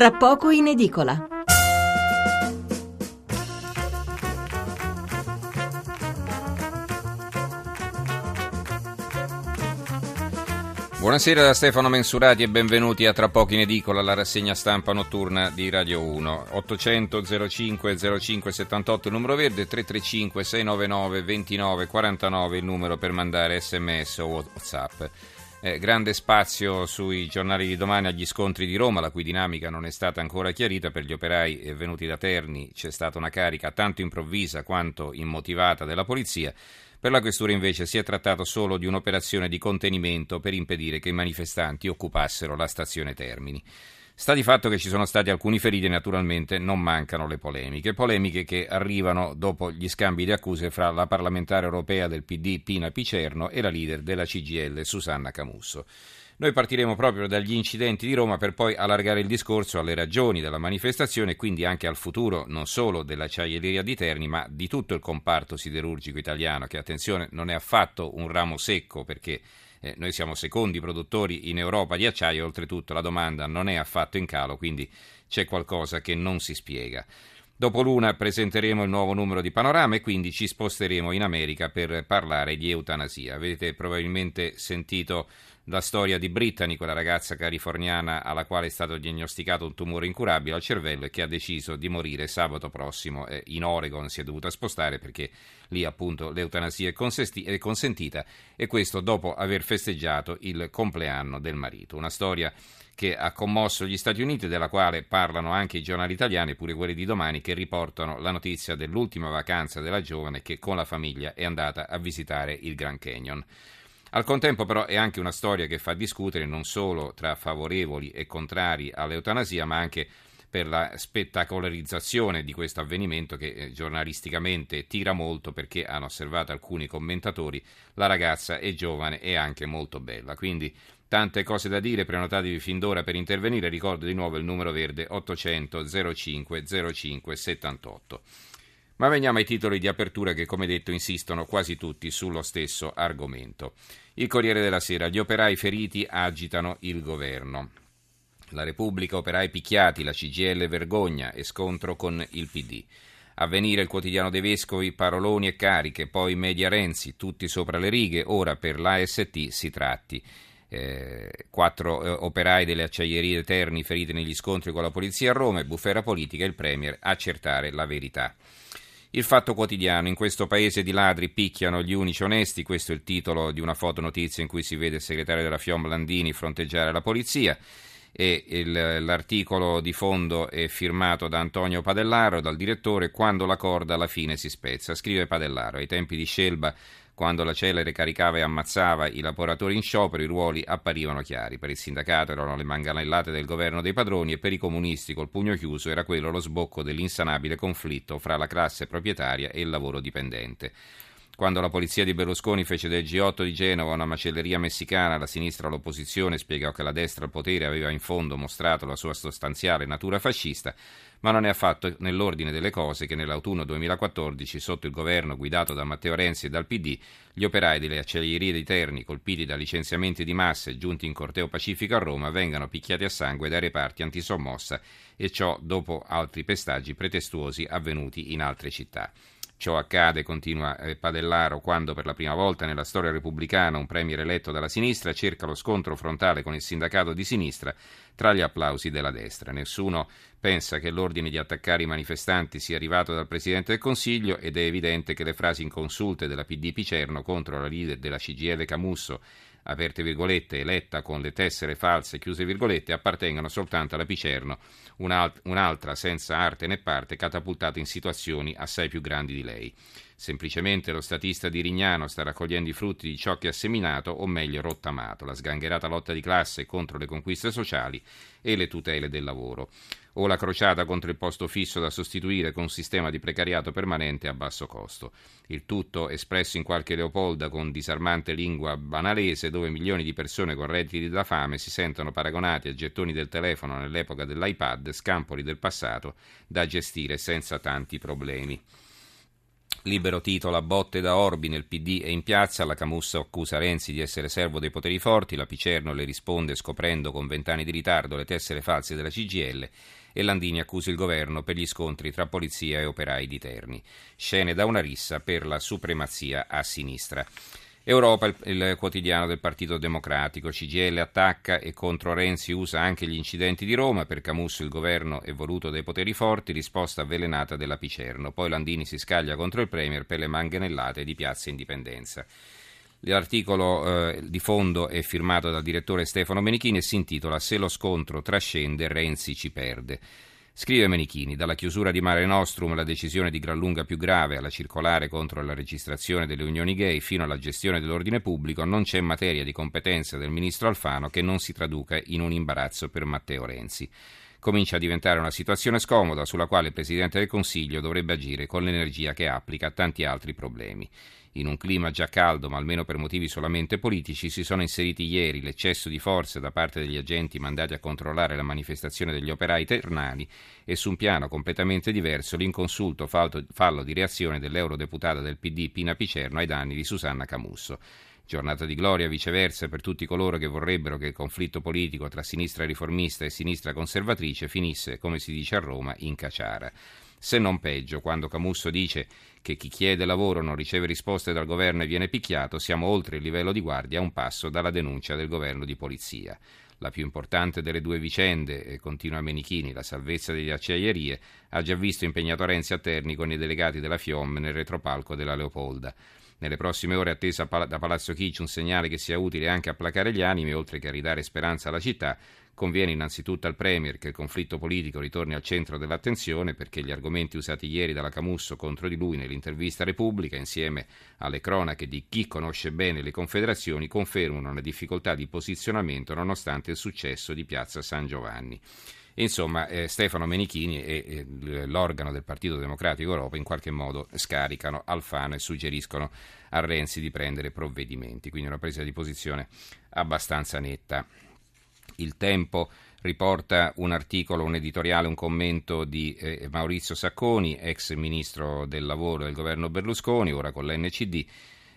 Tra poco in edicola. Buonasera da Stefano Mensurati e benvenuti a Tra poco in edicola, la rassegna stampa notturna di Radio 1. 800 05 05 78 il numero verde, 335 699 29 49 il numero per mandare sms o whatsapp. Eh, grande spazio sui giornali di domani agli scontri di Roma, la cui dinamica non è stata ancora chiarita. Per gli operai eh, venuti da Terni c'è stata una carica tanto improvvisa quanto immotivata della polizia. Per la questura invece si è trattato solo di un'operazione di contenimento per impedire che i manifestanti occupassero la stazione Termini. Sta di fatto che ci sono stati alcuni feriti e naturalmente non mancano le polemiche, polemiche che arrivano dopo gli scambi di accuse fra la parlamentare europea del PD Pina Picerno e la leader della CGL Susanna Camusso. Noi partiremo proprio dagli incidenti di Roma per poi allargare il discorso alle ragioni della manifestazione e quindi anche al futuro non solo dell'acciaieria di Terni ma di tutto il comparto siderurgico italiano che attenzione non è affatto un ramo secco perché eh, noi siamo secondi produttori in Europa di acciaio, oltretutto la domanda non è affatto in calo, quindi c'è qualcosa che non si spiega. Dopo l'una presenteremo il nuovo numero di Panorama e quindi ci sposteremo in America per parlare di eutanasia. Avete probabilmente sentito la storia di Brittany, quella ragazza californiana alla quale è stato diagnosticato un tumore incurabile al cervello e che ha deciso di morire sabato prossimo. Eh, in Oregon si è dovuta spostare perché lì appunto l'eutanasia è, consentita e questo dopo aver festeggiato il compleanno del marito. Una storia che ha commosso gli Stati Uniti, della quale parlano anche i giornali italiani, pure quelli di domani, che riportano la notizia dell'ultima vacanza della giovane che con la famiglia è andata a visitare il Grand Canyon. Al contempo però è anche una storia che fa discutere non solo tra favorevoli e contrari all'eutanasia, ma anche per la spettacolarizzazione di questo avvenimento che eh, giornalisticamente tira molto perché hanno osservato alcuni commentatori la ragazza è giovane e anche molto bella. Quindi tante cose da dire, prenotatevi fin d'ora per intervenire, ricordo di nuovo il numero verde 800 05 05 78. Ma veniamo ai titoli di apertura che, come detto, insistono quasi tutti sullo stesso argomento. Il Corriere della Sera, gli operai feriti agitano il governo. La Repubblica, operai picchiati, la CGL vergogna e scontro con il PD. Avvenire il quotidiano dei vescovi, paroloni e cariche, poi media Renzi, tutti sopra le righe, ora per l'AST si tratti. Eh, quattro eh, operai delle acciaierie Eterni feriti negli scontri con la polizia a Roma e bufera politica il Premier accertare la verità. Il fatto quotidiano, in questo paese di ladri picchiano gli unici onesti, questo è il titolo di una fotonotizia in cui si vede il segretario della FIOM Landini fronteggiare la polizia e il, l'articolo di fondo è firmato da Antonio Padellaro, dal direttore, quando la corda alla fine si spezza. Scrive Padellaro, ai tempi di Scelba quando la celere caricava e ammazzava i lavoratori in sciopero, i ruoli apparivano chiari. Per il sindacato erano le manganellate del governo dei padroni e per i comunisti col pugno chiuso era quello lo sbocco dell'insanabile conflitto fra la classe proprietaria e il lavoro dipendente. Quando la polizia di Berlusconi fece del G8 di Genova una macelleria messicana, la sinistra all'opposizione spiegò che la destra al potere aveva in fondo mostrato la sua sostanziale natura fascista, ma non è affatto nell'ordine delle cose che nell'autunno 2014, sotto il governo guidato da Matteo Renzi e dal PD, gli operai delle acciaierie di Terni, colpiti da licenziamenti di massa e giunti in corteo pacifico a Roma, vengano picchiati a sangue dai reparti antisommossa e ciò dopo altri pestaggi pretestuosi avvenuti in altre città. Ciò accade, continua eh, Padellaro, quando per la prima volta nella storia repubblicana un premier eletto dalla sinistra cerca lo scontro frontale con il sindacato di sinistra tra gli applausi della destra. Nessuno pensa che l'ordine di attaccare i manifestanti sia arrivato dal Presidente del Consiglio ed è evidente che le frasi inconsulte della PD Picerno contro la leader della CGL Camusso aperte virgolette, eletta con le tessere false, chiuse virgolette, appartengono soltanto alla Picerno, un'altra senza arte né parte, catapultata in situazioni assai più grandi di lei. Semplicemente lo statista di Rignano sta raccogliendo i frutti di ciò che ha seminato, o meglio rottamato, la sgangherata lotta di classe contro le conquiste sociali e le tutele del lavoro o la crociata contro il posto fisso da sostituire con un sistema di precariato permanente a basso costo. Il tutto espresso in qualche Leopolda con disarmante lingua banalese dove milioni di persone con redditi da fame si sentono paragonati a gettoni del telefono nell'epoca dell'iPad, scampoli del passato da gestire senza tanti problemi. Libero titola botte da Orbi nel PD e in piazza, la Camussa accusa Renzi di essere servo dei poteri forti, la Picerno le risponde scoprendo con vent'anni di ritardo le tessere false della CGL e Landini accusa il governo per gli scontri tra polizia e operai di Terni. Scene da una rissa per la supremazia a sinistra. Europa, il, quotidiano del Partito Democratico, CGL attacca e contro Renzi usa anche gli incidenti di Roma, per Camusso il governo è voluto dai poteri forti, risposta avvelenata della Picerno, poi Landini si scaglia contro il Premier per le manganellate di Piazza Indipendenza. L'articolo eh, di fondo è firmato dal direttore Stefano Menichini e si intitola Se lo scontro trascende, Renzi ci perde. Scrive Menichini, dalla chiusura di Mare Nostrum la decisione di gran lunga più grave alla circolare contro la registrazione delle unioni gay fino alla gestione dell'ordine pubblico non c'è materia di competenza del ministro Alfano che non si traduca in un imbarazzo per Matteo Renzi. Comincia a diventare una situazione scomoda sulla quale il Presidente del Consiglio dovrebbe agire con l'energia che applica a tanti altri problemi. In un clima già caldo, ma almeno per motivi solamente politici, si sono inseriti ieri l'eccesso di forze da parte degli agenti mandati a controllare la manifestazione degli operai ternali e su un piano completamente diverso l'inconsulto fallo di reazione dell'eurodeputata del PD Pina Picerno ai danni di Susanna Camusso. Giornata di gloria viceversa per tutti coloro che vorrebbero che il conflitto politico tra sinistra riformista e sinistra conservatrice finisse, come si dice a Roma, in caciara se non peggio, quando Camusso dice che chi chiede lavoro non riceve risposte dal governo e viene picchiato, siamo oltre il livello di guardia a un passo dalla denuncia del governo di polizia. La più importante delle due vicende, e continua Menichini, la salvezza delle acciaierie, ha già visto impegnato Renzi a Terni con i delegati della FIOM nel retropalco della Leopolda. Nelle prossime ore attesa da Palazzo Chicci un segnale che sia utile anche a placare gli animi, oltre che a ridare speranza alla città, Conviene innanzitutto al Premier che il conflitto politico ritorni al centro dell'attenzione perché gli argomenti usati ieri dalla Camusso contro di lui nell'intervista Repubblica, insieme alle cronache di chi conosce bene le confederazioni, confermano una difficoltà di posizionamento nonostante il successo di Piazza San Giovanni. Insomma, eh, Stefano Menichini e, e, l'organo del Partito Democratico Europa in qualche modo scaricano Alfano e suggeriscono a Renzi di prendere provvedimenti, quindi una presa di posizione abbastanza netta. Il Tempo riporta un articolo, un editoriale, un commento di eh, Maurizio Sacconi, ex ministro del lavoro del governo Berlusconi, ora con l'NCD.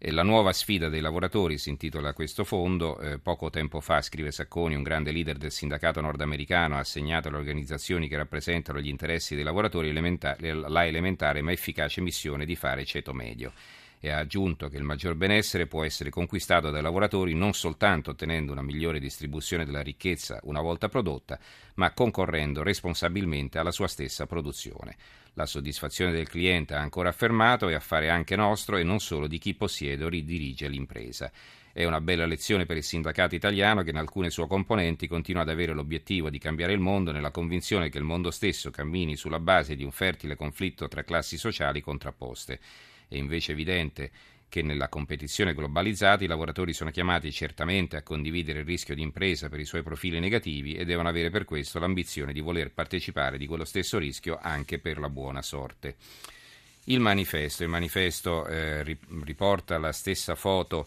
La nuova sfida dei lavoratori si intitola questo fondo. Eh, poco tempo fa, scrive Sacconi, un grande leader del sindacato nordamericano ha assegnato alle organizzazioni che rappresentano gli interessi dei lavoratori la elementare ma efficace missione di fare ceto medio e ha aggiunto che il maggior benessere può essere conquistato dai lavoratori non soltanto ottenendo una migliore distribuzione della ricchezza una volta prodotta, ma concorrendo responsabilmente alla sua stessa produzione. La soddisfazione del cliente ha ancora affermato è affare anche nostro e non solo di chi possiede o ridirige l'impresa. È una bella lezione per il sindacato italiano che in alcune sue componenti continua ad avere l'obiettivo di cambiare il mondo nella convinzione che il mondo stesso cammini sulla base di un fertile conflitto tra classi sociali contrapposte. È invece evidente che nella competizione globalizzata i lavoratori sono chiamati certamente a condividere il rischio di impresa per i suoi profili negativi e devono avere per questo l'ambizione di voler partecipare di quello stesso rischio anche per la buona sorte. Il manifesto, il manifesto eh, riporta la stessa foto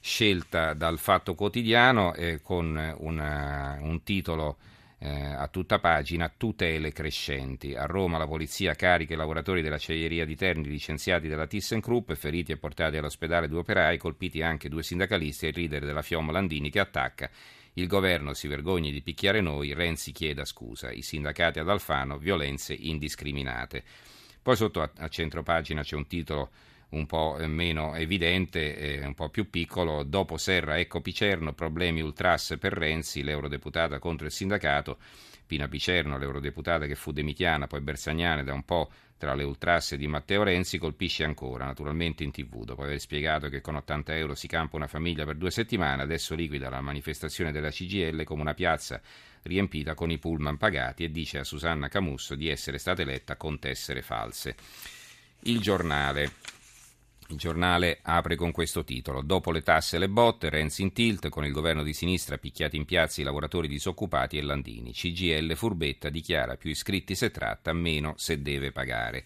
scelta dal Fatto Quotidiano eh, con una, un titolo eh, a tutta pagina tutele crescenti. A Roma la polizia carica i lavoratori della cieieria di Terni licenziati dalla ThyssenKrupp, feriti e portati all'ospedale due operai, colpiti anche due sindacalisti e il leader della Fiom Landini che attacca. Il governo si vergogna di picchiare noi, Renzi chieda scusa. I sindacati ad Alfano, violenze indiscriminate. Poi sotto a, a centro pagina c'è un titolo un po' meno evidente, un po' più piccolo. Dopo Serra, ecco Picerno, problemi ultras per Renzi, l'eurodeputata contro il sindacato. Pina Picerno, l'eurodeputata che fu demitiana, poi bersagnana da un po' tra le ultrasse di Matteo Renzi, colpisce ancora, naturalmente in tv. Dopo aver spiegato che con 80 euro si campa una famiglia per due settimane, adesso liquida la manifestazione della CGL come una piazza riempita con i pullman pagati e dice a Susanna Camusso di essere stata eletta con tessere false. Il giornale. Il giornale apre con questo titolo: Dopo le tasse e le botte, Renzi in tilt, con il governo di sinistra picchiati in piazza i lavoratori disoccupati e Landini. CGL furbetta dichiara più iscritti se tratta, meno se deve pagare.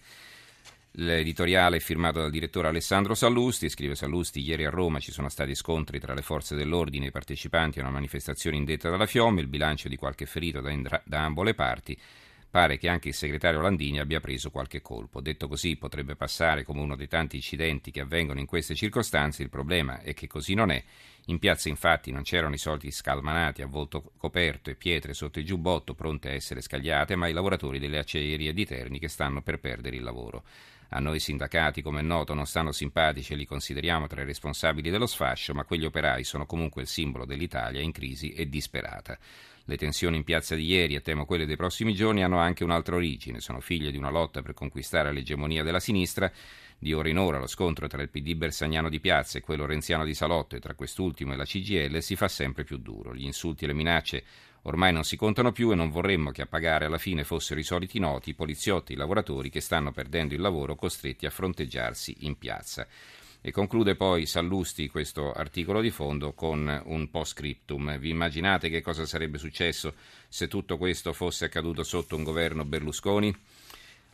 L'editoriale è firmato dal direttore Alessandro Sallusti, scrive Sallusti, ieri a Roma ci sono stati scontri tra le forze dell'ordine e i partecipanti a una manifestazione indetta dalla Fiom, il bilancio di qualche ferito da, da ambo le parti, pare che anche il segretario Landini abbia preso qualche colpo. Detto così potrebbe passare come uno dei tanti incidenti che avvengono in queste circostanze, il problema è che così non è. In piazza infatti non c'erano i soliti scalmanati a volto coperto e pietre sotto il giubbotto pronte a essere scagliate, ma i lavoratori delle acciaierie di Terni che stanno per perdere il lavoro. A noi sindacati, come è noto, non stanno simpatici e li consideriamo tra i responsabili dello sfascio, ma quegli operai sono comunque il simbolo dell'Italia in crisi e disperata. Le tensioni in piazza di ieri e temo quelle dei prossimi giorni hanno anche un'altra origine, sono figlie di una lotta per conquistare l'egemonia della sinistra. Di ora in ora lo scontro tra il PD bersagnano di piazza e quello renziano di Salotto e tra quest'ultimo e la CGL si fa sempre più duro. Gli insulti e le minacce ormai non si contano più e non vorremmo che a pagare alla fine fossero i soliti noti, i poliziotti, i lavoratori che stanno perdendo il lavoro costretti a fronteggiarsi in piazza. E conclude poi Sallusti questo articolo di fondo con un post scriptum. Vi immaginate che cosa sarebbe successo se tutto questo fosse accaduto sotto un governo Berlusconi?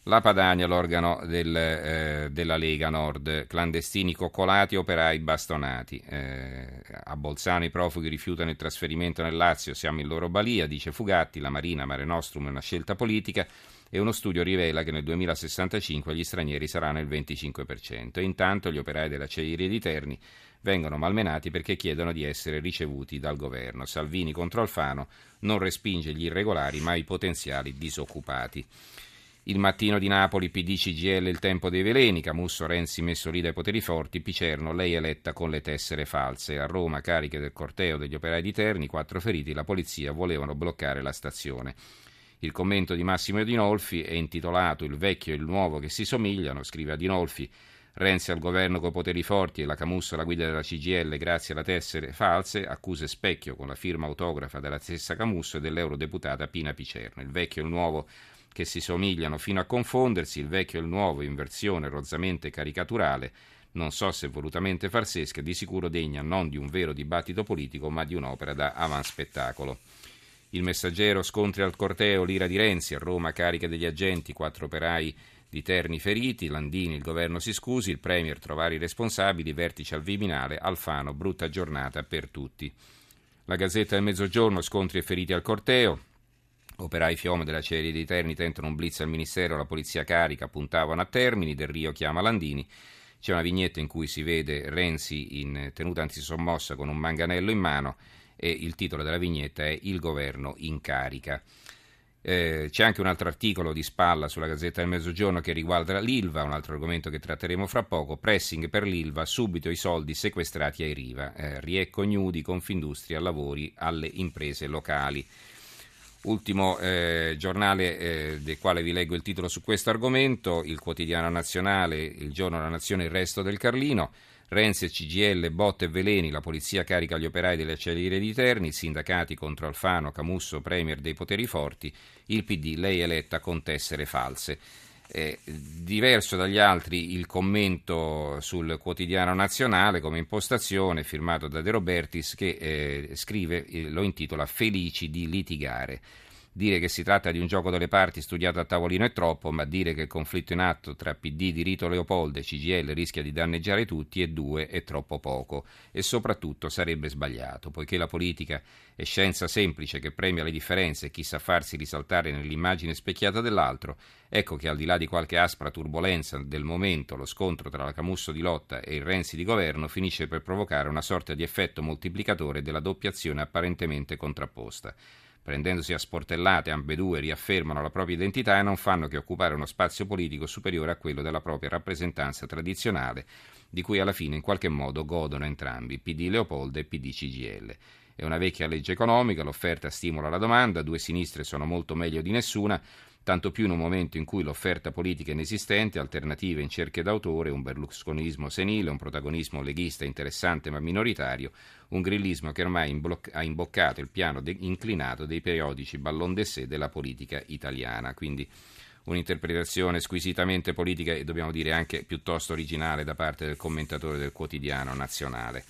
La Padania, l'organo del, eh, della Lega Nord, clandestini coccolati, operai bastonati. Eh, a Bolzano i profughi rifiutano il trasferimento nel Lazio, siamo in loro balia, dice Fugatti, la Marina Mare Nostrum è una scelta politica e uno studio rivela che nel 2065 gli stranieri saranno il 25% e intanto gli operai della Ceiri di Terni vengono malmenati perché chiedono di essere ricevuti dal governo. Salvini contro Alfano non respinge gli irregolari ma i potenziali disoccupati. Il mattino di Napoli, PD CGL, il tempo dei veleni, Camusso Renzi messo lì dai poteri forti, Picerno, lei eletta con le tessere false. A Roma, cariche del corteo degli operai di Terni, quattro feriti, la polizia volevano bloccare la stazione. Il commento di Massimo Dinolfi è intitolato Il vecchio e il nuovo che si somigliano, scrive Adinolfi. Renzi al governo con poteri forti e la Camusso alla guida della CGL grazie alla tessere false, accuse specchio con la firma autografa della stessa Camusso e dell'eurodeputata Pina Picerno. Il vecchio e il nuovo che si somigliano fino a confondersi, il vecchio e il nuovo in versione rozzamente caricaturale, non so se volutamente farsesca, di sicuro degna non di un vero dibattito politico ma di un'opera da avanspettacolo. Il messaggero scontri al corteo, l'ira di Renzi, a Roma carica degli agenti, quattro operai di Terni feriti, Landini il governo si scusi, il Premier trovare i responsabili, vertice al Viminale, Alfano, brutta giornata per tutti. La Gazzetta del Mezzogiorno, scontri e feriti al corteo, operai Fiome della Ceria di Terni tentano un blitz al Ministero, la polizia carica, puntavano a Termini, Del Rio chiama Landini. C'è una vignetta in cui si vede Renzi in tenuta antisommossa con un manganello in mano e il titolo della vignetta è Il governo in carica. Eh, c'è anche un altro articolo di spalla sulla Gazzetta del Mezzogiorno che riguarda l'ILVA, un altro argomento che tratteremo fra poco. Pressing per l'ILVA, subito i soldi sequestrati ai Riva. Eh, Riecco Gnudi, Confindustria, lavori alle imprese locali. Ultimo eh, giornale eh, del quale vi leggo il titolo su questo argomento, il quotidiano nazionale, il giorno della nazione, il resto del Carlino. Renzi e CGL, botte e veleni, la polizia carica gli operai delle acciaierie di Terni, sindacati contro Alfano, Camusso, Premier dei poteri forti, il PD, lei eletta con tessere false. Eh, diverso dagli altri il commento sul quotidiano nazionale come impostazione firmato da De Robertis che eh, scrive, eh, lo intitola Felici di litigare. Dire che si tratta di un gioco delle parti studiato a tavolino è troppo, ma dire che il conflitto in atto tra PD di Rito Leopoldo e CGL rischia di danneggiare tutti e due è troppo poco e soprattutto sarebbe sbagliato, poiché la politica è scienza semplice che premia le differenze e chi sa farsi risaltare nell'immagine specchiata dell'altro, ecco che al di là di qualche aspra turbolenza del momento, lo scontro tra la Camusso di lotta e il Renzi di governo finisce per provocare una sorta di effetto moltiplicatore della doppia azione apparentemente contrapposta. Prendendosi a sportellate, ambedue riaffermano la propria identità e non fanno che occupare uno spazio politico superiore a quello della propria rappresentanza tradizionale, di cui alla fine in qualche modo godono entrambi, PD Leopoldo e PD CGL. È una vecchia legge economica, l'offerta stimola la domanda, due sinistre sono molto meglio di nessuna, tanto più in un momento in cui l'offerta politica inesistente, alternative in cerche d'autore, un berlusconismo senile, un protagonismo leghista interessante ma minoritario, un grillismo che ormai ha imboccato il piano de- inclinato dei periodici ballon d'essè della politica italiana. Quindi un'interpretazione squisitamente politica e dobbiamo dire anche piuttosto originale da parte del commentatore del quotidiano nazionale.